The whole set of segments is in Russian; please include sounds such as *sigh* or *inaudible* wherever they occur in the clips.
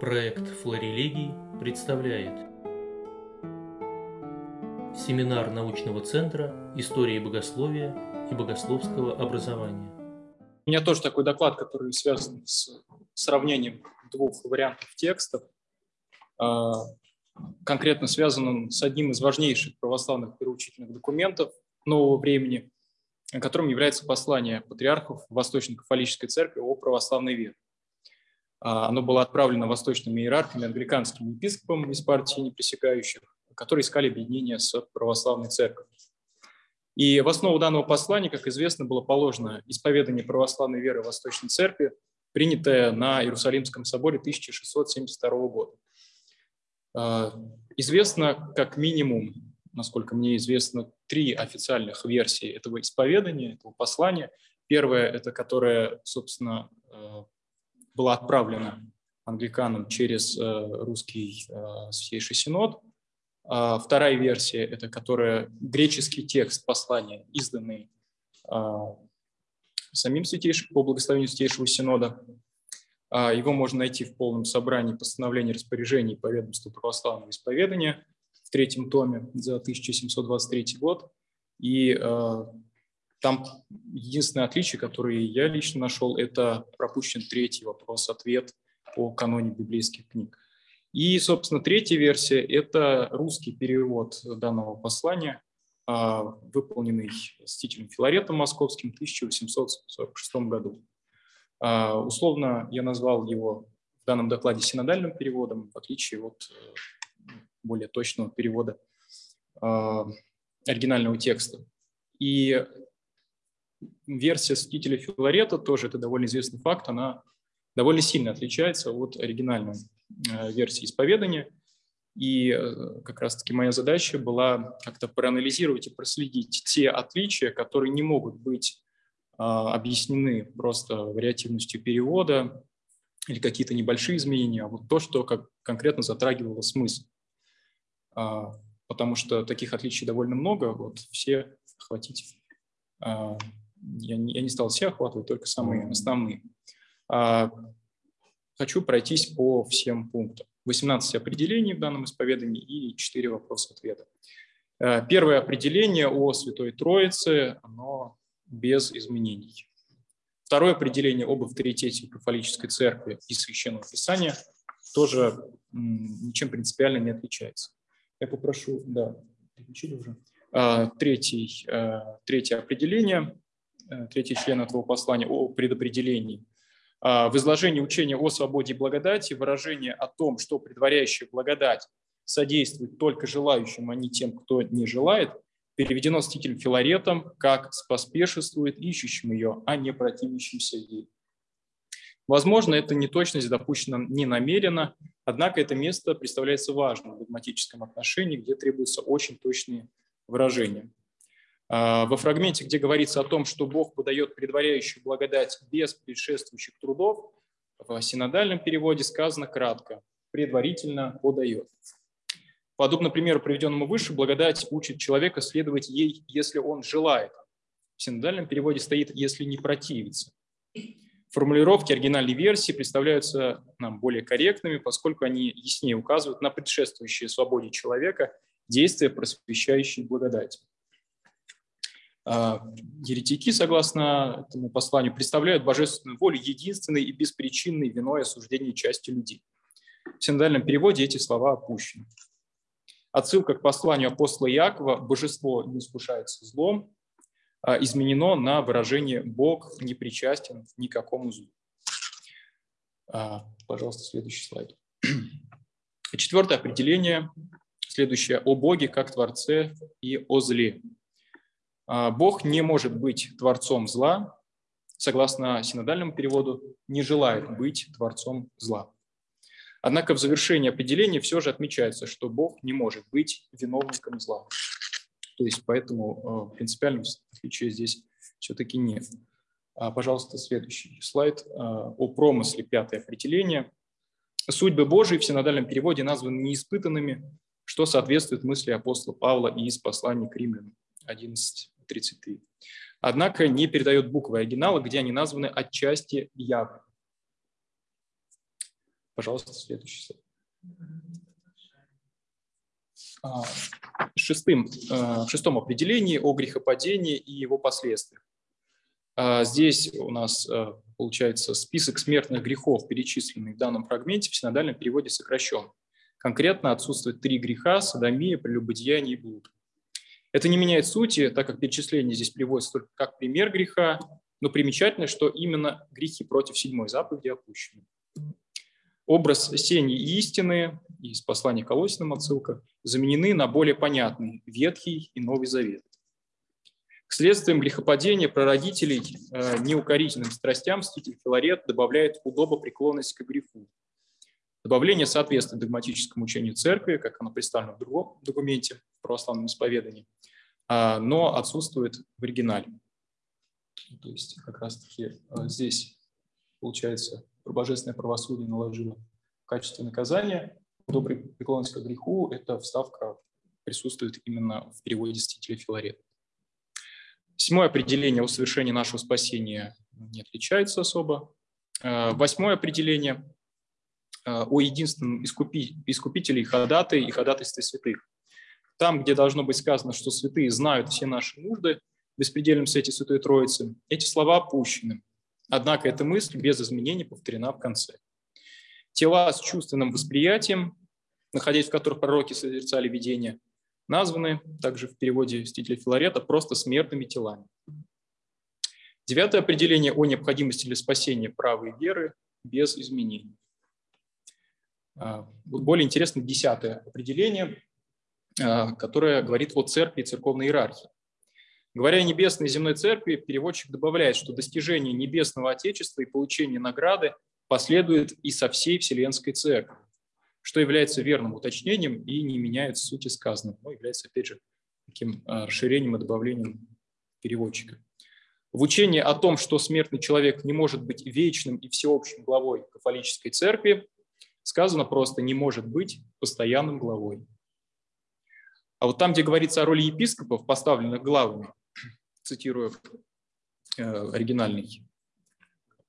Проект «Флорелегий» представляет Семинар научного центра истории богословия и богословского образования. У меня тоже такой доклад, который связан с сравнением двух вариантов текстов. А, конкретно связан он с одним из важнейших православных вероучительных документов нового времени, которым является послание патриархов Восточно-католической церкви о православной вере. А, оно было отправлено восточными иерархами, англиканским епископом из партии непресекающих, которые искали объединение с православной церковью. И в основу данного послания, как известно, было положено исповедание православной веры Восточной Церкви, принятое на Иерусалимском соборе 1672 года. А, известно как минимум, насколько мне известно, три официальных версии этого исповедания, этого послания. Первая – это которая, собственно, а, была отправлена англиканам через э, русский э, Святейший Синод. А вторая версия – это которая греческий текст послания, изданный а, самим Святейшим по благословению Святейшего Синода. А, его можно найти в полном собрании постановлений распоряжений по ведомству православного исповедания в третьем томе за 1723 год. И там единственное отличие, которое я лично нашел, это пропущен третий вопрос-ответ по каноне библейских книг. И, собственно, третья версия – это русский перевод данного послания, а, выполненный святителем Филаретом Московским в 1846 году. А, условно я назвал его в данном докладе синодальным переводом, в отличие от э, более точного перевода а, оригинального текста. И версия святителя Филарета, тоже это довольно известный факт, она довольно сильно отличается от оригинальной э, версии исповедания. И э, как раз-таки моя задача была как-то проанализировать и проследить те отличия, которые не могут быть а, объяснены просто вариативностью перевода или какие-то небольшие изменения, а вот то, что как конкретно затрагивало смысл. А, потому что таких отличий довольно много, вот все охватить я не, я не стал все охватывать, только самые основные. А, хочу пройтись по всем пунктам. 18 определений в данном исповедании и 4 вопроса-ответа. А, первое определение о Святой Троице, оно без изменений. Второе определение об авторитете католической церкви и священного писания тоже ничем принципиально не отличается. Я попрошу, да, переключили уже. А, третий, третье определение Э, третий член этого послания о предопределении. А, в изложении учения о свободе и благодати выражение о том, что предваряющая благодать содействует только желающим, а не тем, кто не желает, переведено стителем Филаретом как «споспешествует ищущим ее, а не противящимся ей». Возможно, эта неточность допущена не намеренно, однако это место представляется важным в догматическом отношении, где требуются очень точные выражения. А, во фрагменте, где говорится о том, что Бог подает предваряющую благодать без предшествующих трудов, в синодальном переводе сказано кратко «предварительно подает». Подобно примеру, приведенному выше, благодать учит человека следовать ей, если он желает. В синодальном переводе стоит «если не противится». Формулировки оригинальной версии представляются нам более корректными, поскольку они яснее указывают на предшествующие свободе человека действия, просвещающие благодать. А, еретики, согласно этому посланию, представляют божественную волю единственной и беспричинной виной осуждения части людей. В синодальном переводе эти слова опущены. Отсылка к посланию апостола Иакова «божество не искушается злом» а, изменено на выражение «Бог не причастен никакому злу». А, пожалуйста, следующий слайд. *clears throat* Четвертое определение, следующее, о Боге как Творце и о зле. А, Бог не может быть творцом зла, согласно синодальному переводу, не желает быть творцом зла. Однако в завершении определения все же отмечается, что Бог не может быть виновником зла. То есть поэтому а, принципиального отличия здесь все-таки нет. А, пожалуйста, следующий слайд о промысле, пятое определение. Судьбы Божии в синодальном переводе названы неиспытанными, что соответствует мысли апостола Павла и из послания к римлянам 11, 33. Однако не передает буквы оригинала, где они названы отчасти явно. Пожалуйста, следующий слайд. А, шестым, а, в шестом определении о грехопадении и его последствиях. А, здесь у нас получается список смертных грехов, перечисленных в данном фрагменте, в синодальном переводе сокращен. Конкретно отсутствует три греха – садомия, прелюбодеяние и блуд. Это не меняет сути, так как перечисление здесь приводится только как пример греха, но примечательно, что именно грехи против седьмой заповеди опущены. Образ сени и истины, из послания Колосиным отсылка, заменены на более понятный Ветхий и Новый Завет. К следствиям грехопадения прародителей э, неукорительным страстям мститель Филарет добавляет удобопреклонность к греху. Добавление соответствует догматическому учению церкви, как оно представлено в другом документе в православном исповедании, а, но отсутствует в оригинале. То есть как раз-таки э, здесь, получается, божественное правосудие наложило в качестве наказания. Добрый преклонность к греху – это вставка присутствует именно в переводе стителя Филарета. Седьмое определение о совершении нашего спасения не отличается особо. Э, восьмое определение о единственном искупителе и ходатай и ходатайстве святых. Там, где должно быть сказано, что святые знают все наши нужды, беспредельном свете Святой Троицы, эти слова опущены. Однако эта мысль без изменений повторена в конце. Тела с чувственным восприятием, находясь в которых пророки созерцали видения, названы также в переводе стиля Филарета просто смертными телами. Девятое определение о необходимости для спасения правой веры без изменений. А, более интересно десятое определение, а, которое говорит о церкви и церковной иерархии. Говоря о небесной и земной церкви, переводчик добавляет, что достижение небесного Отечества и получение награды последует и со всей Вселенской Церкви, что является верным уточнением и не меняет сути сказанного, но является, опять же, таким а, расширением и добавлением переводчика. В учении о том, что смертный человек не может быть вечным и всеобщим главой католической церкви, сказано просто «не может быть постоянным главой». А вот там, где говорится о роли епископов, поставленных главами, *clears throat* цитирую э, оригинальный,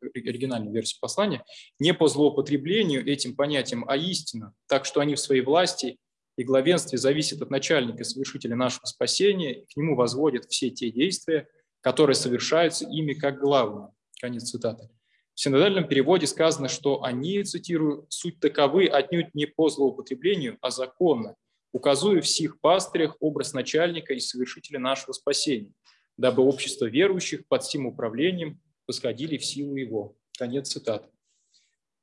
оригинальную версию послания, не по злоупотреблению этим понятием, а истина, так что они в своей власти и главенстве зависят от начальника, совершителя нашего спасения, и к нему возводят все те действия, которые совершаются ими как главные. Конец цитаты. В синодальном переводе сказано, что они, цитирую, «суть таковы отнюдь не по злоупотреблению, а законно, указуя в сих пастырях образ начальника и совершителя нашего спасения, дабы общество верующих под сим управлением восходили в силу его. Конец цитаты.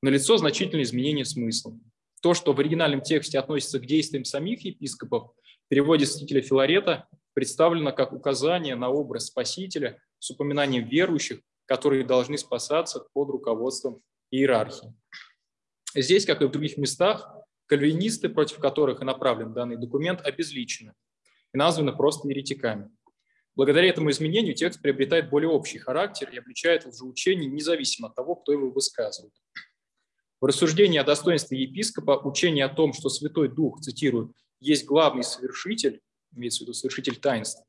Налицо значительное изменение смысла. То, что в оригинальном тексте относится к действиям самих епископов, в переводе святителя Филарета представлено как указание на образ Спасителя с упоминанием верующих, которые должны спасаться под руководством иерархии. Здесь, как и в других местах, кальвинисты, против которых и направлен данный документ, обезличены и названы просто еретиками. Благодаря этому изменению текст приобретает более общий характер и обличает лжеучение независимо от того, кто его высказывает. В рассуждении о достоинстве епископа учение о том, что Святой Дух, цитирую, есть главный совершитель, имеется в виду совершитель таинств,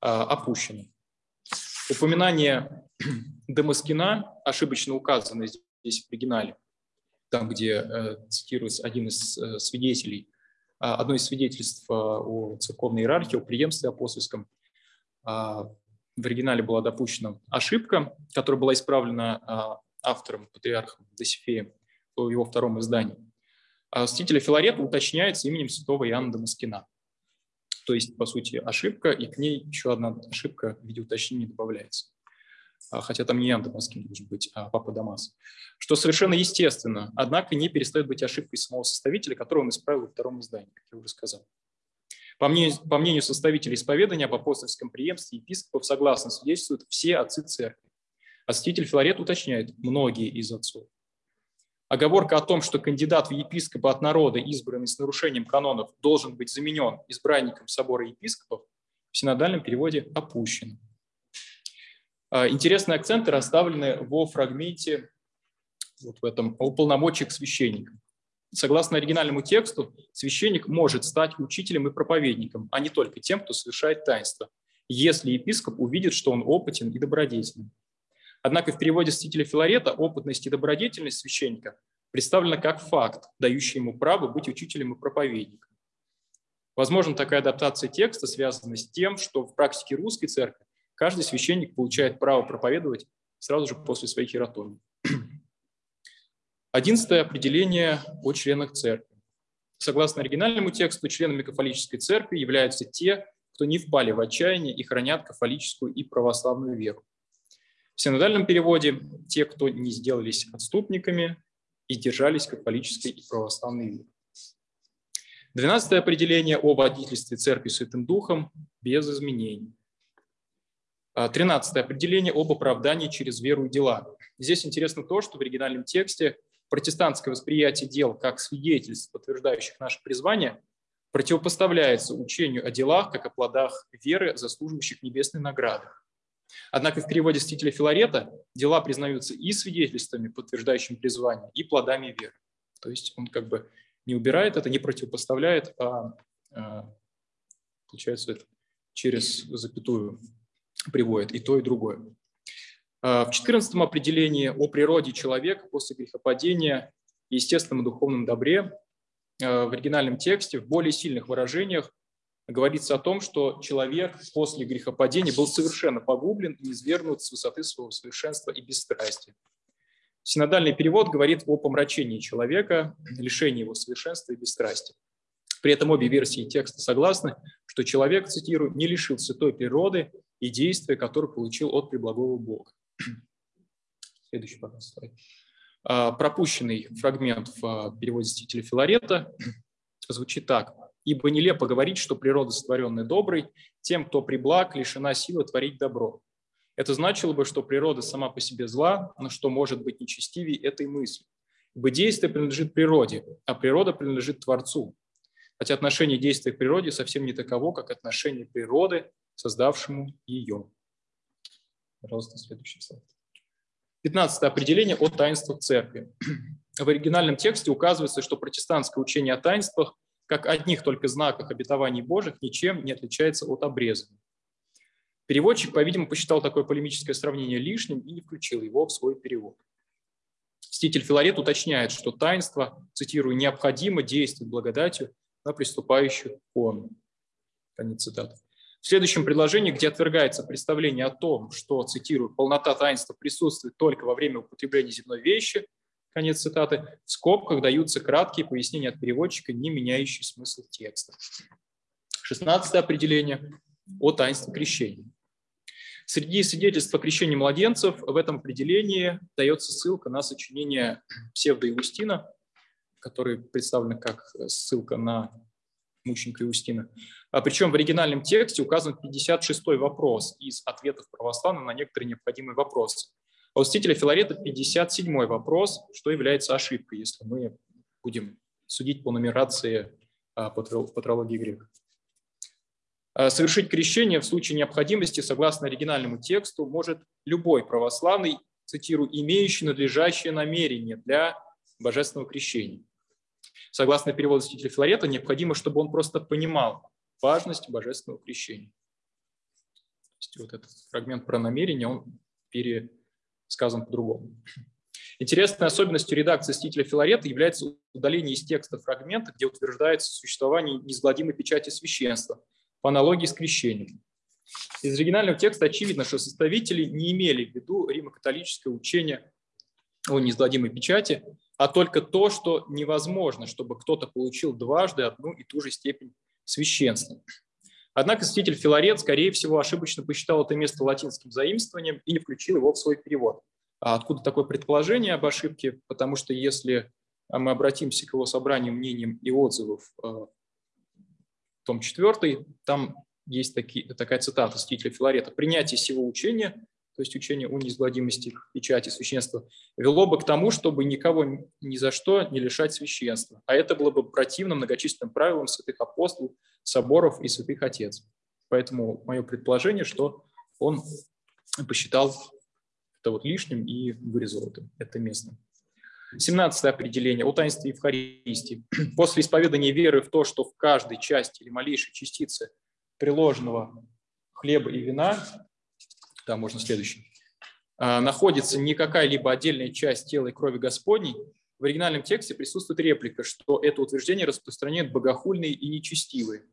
а, опущено. Упоминание *clears throat* Дамаскина, ошибочно указано здесь в оригинале, там, где э, цитируется один из э, свидетелей, а, одно из свидетельств э, о церковной иерархии, о преемстве апостольском – а, в оригинале была допущена ошибка, которая была исправлена а, автором, патриархом Досифеем в его втором издании. А святителя Филарета уточняется именем святого Иоанна Дамаскина. То есть, по сути, ошибка, и к ней еще одна ошибка в виде уточнения добавляется. Хотя там не Иоанн Дамаскин должен быть, а Папа Дамас. Что совершенно естественно, однако не перестает быть ошибкой самого составителя, которого он исправил во втором издании, как я уже сказал. По мнению, по мнению составителей исповедания об апостольском преемстве епископов согласно свидетельствуют все отцы церкви. А святитель Филарет уточняет многие из отцов. Оговорка о том, что кандидат в епископа от народа, избранный с нарушением канонов, должен быть заменен избранником собора епископов, в синодальном переводе опущена. Интересные акценты расставлены во фрагменте вот в этом о полномочиях священника. Согласно оригинальному тексту, священник может стать учителем и проповедником, а не только тем, кто совершает таинство, если епископ увидит, что он опытен и добродетелен. Однако в переводе святителя Филарета опытность и добродетельность священника представлена как факт, дающий ему право быть учителем и проповедником. Возможно, такая адаптация текста связана с тем, что в практике русской церкви каждый священник получает право проповедовать сразу же после своей хиротонии. Одиннадцатое определение о членах церкви. Согласно оригинальному тексту, членами кафолической церкви являются те, кто не впали в отчаяние и хранят кафолическую и православную веру. В синодальном переводе – те, кто не сделались отступниками и держались католической и православной. Двенадцатое определение о водительстве Церкви Святым Духом без изменений. А, тринадцатое определение об оправдании через веру и дела. Здесь интересно то, что в оригинальном тексте протестантское восприятие дел как свидетельств, подтверждающих наше призвание, противопоставляется учению о делах как о плодах веры, заслуживающих небесной награды. Однако в переводе стителя Филарета дела признаются и свидетельствами, подтверждающими призвание, и плодами веры. То есть он как бы не убирает это, не противопоставляет, а, а получается это через запятую приводит и то, и другое. А, в 14 определении о природе человека после грехопадения и естественном духовном добре а, в оригинальном тексте в более сильных выражениях говорится о том, что человек после грехопадения был совершенно погублен и извергнут с высоты своего совершенства и бесстрастия. Синодальный перевод говорит о помрачении человека, лишении его совершенства и бесстрастия. При этом обе версии текста согласны, что человек, цитирую, не лишился той природы и действия, которые получил от преблагого Бога. *clears throat* Следующий, пожалуйста. А, пропущенный фрагмент в а, переводе стителя Филарета *clears throat* звучит так. «Ибо нелепо говорить, что природа, сотворенная доброй, тем, кто приблаг, лишена силы творить добро. Это значило бы, что природа сама по себе зла, но что может быть нечестивее этой мысли. Ибо действие принадлежит природе, а природа принадлежит Творцу. Хотя отношение действия к природе совсем не таково, как отношение природы, создавшему ее. Пожалуйста, следующий слайд. Пятнадцатое определение о таинствах церкви. *clears throat* В оригинальном тексте указывается, что протестантское учение о таинствах, как одних только знаках обетований Божьих, ничем не отличается от обрезания. Переводчик, по-видимому, посчитал такое полемическое сравнение лишним и не включил его в свой перевод. Ститель Филарет уточняет, что таинство, цитирую, необходимо действовать благодатью на приступающую он. Конец цитаты. В следующем предложении, где отвергается представление о том, что, цитирую, полнота таинства присутствует только во время употребления земной вещи, конец цитаты, в скобках даются краткие пояснения от переводчика, не меняющие смысл текста. Шестнадцатое определение о таинстве крещения. Среди свидетельств о крещении младенцев в этом определении дается ссылка на сочинение псевдоиустина, который представлен как ссылка на мученика Иустина. А причем в оригинальном тексте указан 56-й вопрос из ответов православных на некоторые необходимые вопросы. А у стителя Филарета 57-й вопрос, что является ошибкой, если мы будем судить по нумерации а, патрологии грека. Э, совершить крещение в случае необходимости, согласно оригинальному тексту, может любой православный, цитирую, имеющий надлежащее намерение для божественного крещения. Согласно переводу святителя Филарета, необходимо, чтобы он просто понимал важность божественного крещения. То есть вот этот фрагмент про намерение, он пересказан по-другому. Интересной особенностью редакции стиля Филарета является удаление из текста фрагмента, где утверждается существование неизгладимой печати священства, по аналогии с крещением. Из оригинального текста очевидно, что составители не имели в виду римо-католическое учение о неизгладимой печати, а только то, что невозможно, чтобы кто-то получил дважды одну и ту же степень священства. Однако святитель Филарет, скорее всего, ошибочно посчитал это место латинским заимствованием и не включил его в свой перевод. А откуда такое предположение об ошибке? Потому что если мы обратимся к его собранию мнением и отзывов э, том 4, там есть такие, такая цитата стителя Филарета. «Принятие сего учения, то есть учение о неизгладимости печати священства, вело бы к тому, чтобы никого ни за что не лишать священства. А это было бы противно многочисленным правилам святых апостолов, соборов и святых отец. Поэтому мое предположение, что он посчитал это вот лишним и вырезал это, это место. 17 определение о таинстве Евхаристии. *clears throat* После исповедания веры в то, что в каждой части или малейшей частице приложенного хлеба и вина, да, можно следующий, а, находится не какая-либо отдельная часть тела и крови Господней, в оригинальном тексте присутствует реплика, что это утверждение распространяет богохульные и нечестивые.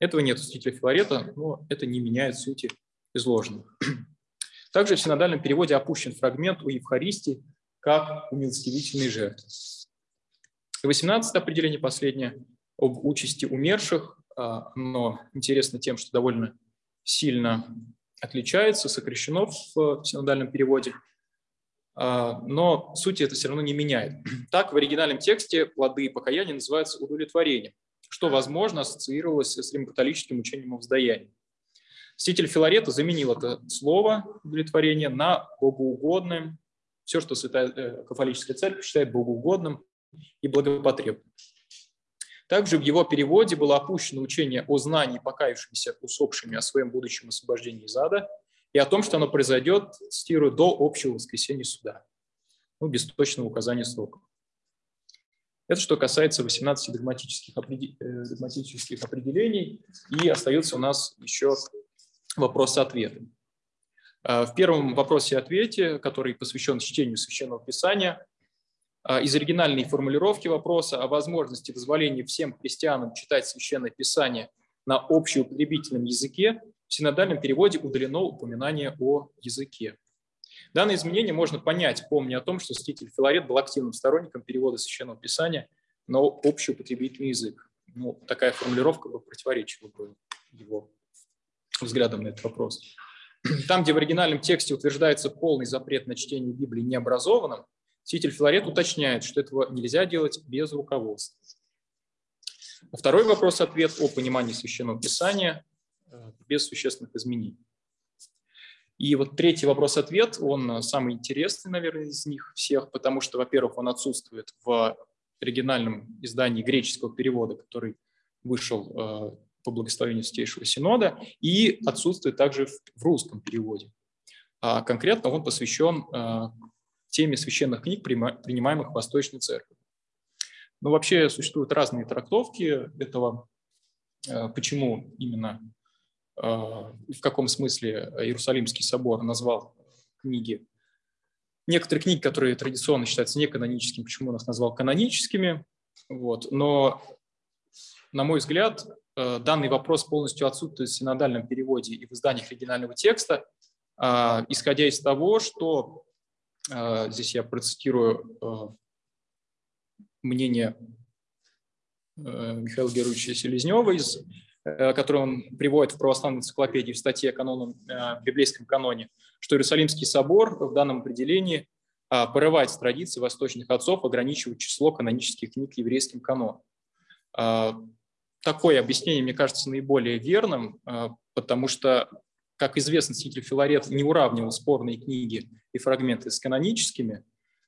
Этого нет у святителя Филарета, но это не меняет сути изложенных. *clears throat* Также в синодальном переводе опущен фрагмент у Евхаристии как умилостивительной жертвы. И 18 определение последнее об участи умерших, а, но интересно тем, что довольно сильно отличается, сокращено в синодальном переводе, а, но суть это все равно не меняет. *clears throat* Так, в оригинальном тексте плоды покаяния называются удовлетворением, что, возможно, ассоциировалось с римокатолическим учением о воздаянии. Святитель Филарета заменил это слово удовлетворение на богоугодное, все, что Святая э, Кафолическая Церковь считает богоугодным и благопотребным. Также в его переводе было опущено учение о знании покаявшимися усопшими о своем будущем освобождении из ада и о том, что оно произойдет, цитирую, до общего воскресения суда, ну, без точного указания срока. Это что касается 18 догматических, э, догматических определений, и остается у нас еще вопросы-ответы. А, в первом вопросе-ответе, который посвящен чтению Священного Писания, из оригинальной формулировки вопроса о возможности позволения всем христианам читать Священное Писание на общеупотребительном языке в синодальном переводе удалено упоминание о языке. Данное изменение можно понять, помня о том, что святитель Филарет был активным сторонником перевода Священного Писания на общеупотребительный язык. Ну, такая формулировка бы противоречила бы его взглядом на этот вопрос. Там, где в оригинальном тексте утверждается полный запрет на чтение Библии необразованным, святитель Филарет уточняет, что этого нельзя делать без руководства. Второй вопрос-ответ о понимании Священного Писания э, без существенных изменений. И вот третий вопрос-ответ, он самый интересный, наверное, из них всех, потому что, во-первых, он отсутствует в оригинальном издании греческого перевода, который вышел э, по благословению Святейшего Синода, и отсутствует также в русском переводе. А конкретно он посвящен э, теме священных книг, принимаемых в Восточной Церкви. Но вообще существуют разные трактовки этого, э, почему именно, э, в каком смысле Иерусалимский собор назвал книги некоторые книги, которые традиционно считаются неканоническими, почему он их назвал каноническими. Вот. Но, на мой взгляд, Э, данный вопрос полностью отсутствует в синодальном переводе и в изданиях оригинального текста, исходя из того, что здесь я процитирую э, мнение Михаила Георгиевича Селезнева, из, который он приводит в православной энциклопедии в статье о каноном, библейском каноне, что Иерусалимский собор в данном определении порывает с традицией восточных отцов ограничивать число канонических книг еврейским каноном такое объяснение, мне кажется, наиболее верным, а, потому что, как известно, святитель Филарет не уравнивал спорные книги и фрагменты с каноническими,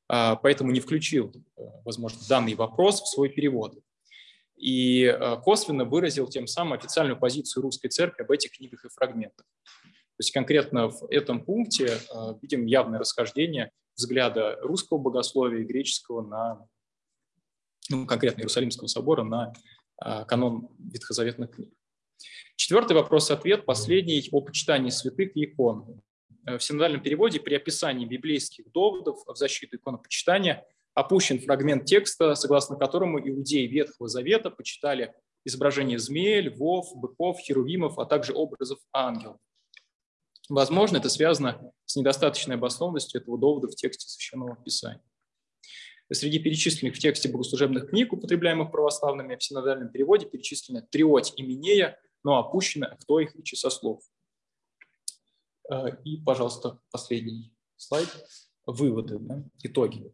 а, поэтому не включил, а, возможно, данный вопрос в свой перевод. И косвенно выразил тем самым официальную позицию русской церкви об этих книгах и фрагментах. То есть конкретно в этом пункте видим явное расхождение взгляда русского богословия и греческого на, ну, конкретно Иерусалимского собора на а, канон ветхозаветных книг. Четвертый вопрос-ответ, последний, о почитании святых и икон. Э, в синодальном переводе при описании библейских доводов в защиту иконопочитания опущен фрагмент текста, согласно которому иудеи Ветхого Завета почитали изображения змеи, львов, быков, херувимов, а также образов ангелов. Возможно, это связано с недостаточной обоснованностью этого довода в тексте Священного Писания. Среди перечисленных в тексте богослужебных книг, употребляемых православными, в синодальном переводе перечислены триоть и Минея, но опущены кто их и часослов. Э, и, пожалуйста, последний слайд. Выводы, да, итоги.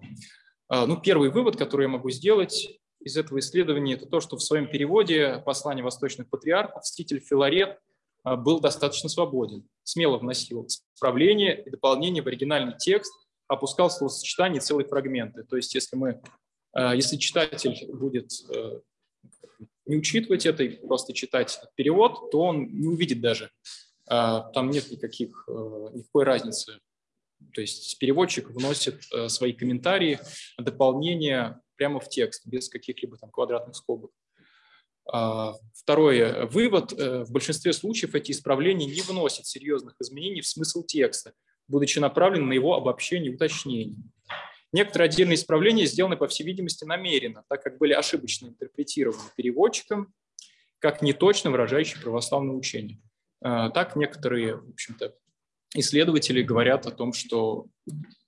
Э, ну, первый вывод, который я могу сделать из этого исследования, это то, что в своем переводе послания восточных патриархов ститель Филарет э, был достаточно свободен, смело вносил исправления и дополнения в оригинальный текст, опускал словосочетание целые фрагменты. То есть если мы, если читатель будет не учитывать это и просто читать перевод, то он не увидит даже. Э, там нет никаких, никакой разницы. То есть переводчик вносит свои комментарии, дополнения прямо в текст, без каких-либо там квадратных скобок. Второй вывод. В большинстве случаев эти исправления не вносят серьезных изменений в смысл текста будучи направлен на его обобщение и уточнение. Некоторые отдельные исправления сделаны, по всей видимости, намеренно, так как были ошибочно интерпретированы переводчиком, как неточно выражающие православное учение. А, так некоторые, в общем-то, исследователи говорят о том, что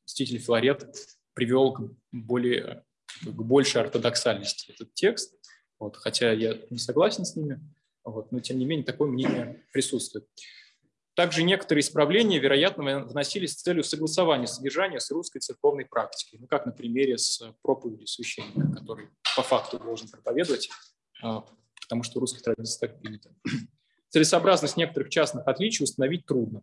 Мститель Филарет привел к, более, к большей ортодоксальности этот текст, вот, хотя я не согласен с ними, вот, но тем не менее такое мнение присутствует. Также некоторые исправления, вероятно, вносились с целью согласования содержания с русской церковной практикой, ну, как на примере с проповедью священника, который по факту должен проповедовать, а, потому что в русской так принято. *clears throat* Целесообразность некоторых частных отличий установить трудно.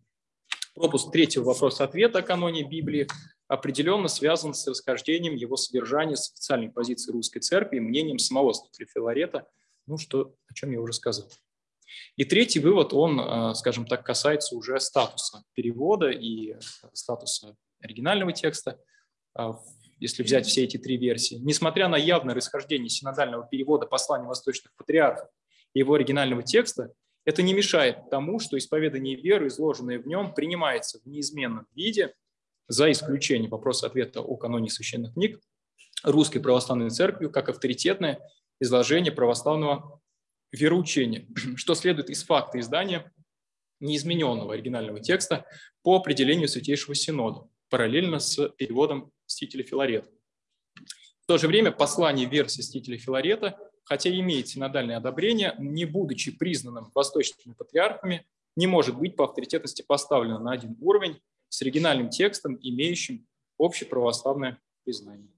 Пропуск третьего вопроса-ответа о каноне Библии определенно связан с расхождением его содержания с официальной позиции русской церкви и мнением самого Филарета, ну, что, о чем я уже сказал. И третий вывод, он, э, скажем так, касается уже статуса перевода и статуса оригинального текста, а, если взять все эти три версии. Несмотря на явное расхождение синодального перевода послания восточных патриархов и его оригинального текста, это не мешает тому, что исповедание веры, изложенное в нем, принимается в неизменном виде, за исключением вопроса-ответа о каноне священных книг, Русской Православной Церковью как авторитетное изложение православного вероучения, *clears throat* что следует из факта издания неизмененного оригинального текста по определению Святейшего Синода, параллельно с переводом Стителя Филарета. В то же время послание версии Стителя Филарета, хотя имеет синодальное одобрение, не будучи признанным восточными патриархами, не может быть по авторитетности поставлено на один уровень с оригинальным текстом, имеющим общеправославное признание.